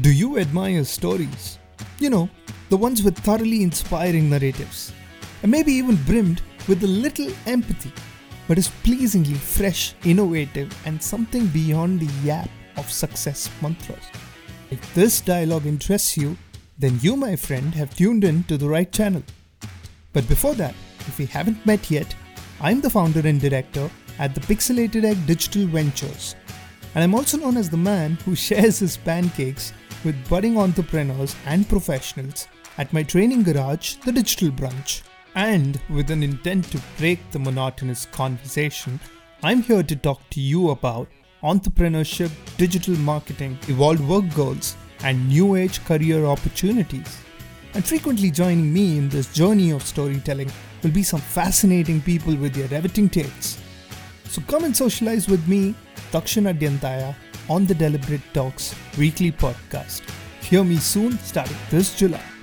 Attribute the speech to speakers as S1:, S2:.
S1: Do you admire stories? You know, the ones with thoroughly inspiring narratives, and maybe even brimmed with a little empathy, but is pleasingly fresh, innovative, and something beyond the yap of success mantras. If this dialogue interests you, then you, my friend, have tuned in to the right channel. But before that, if we haven't met yet, I'm the founder and director at the Pixelated Egg Digital Ventures, and I'm also known as the man who shares his pancakes with budding entrepreneurs and professionals at my training garage, The Digital Brunch. And with an intent to break the monotonous conversation, I'm here to talk to you about entrepreneurship, digital marketing, evolved work goals, and new age career opportunities. And frequently joining me in this journey of storytelling will be some fascinating people with their riveting takes. So come and socialize with me, Dakshin Adyanthaya, on the Deliberate Talks weekly podcast. Hear me soon starting this July.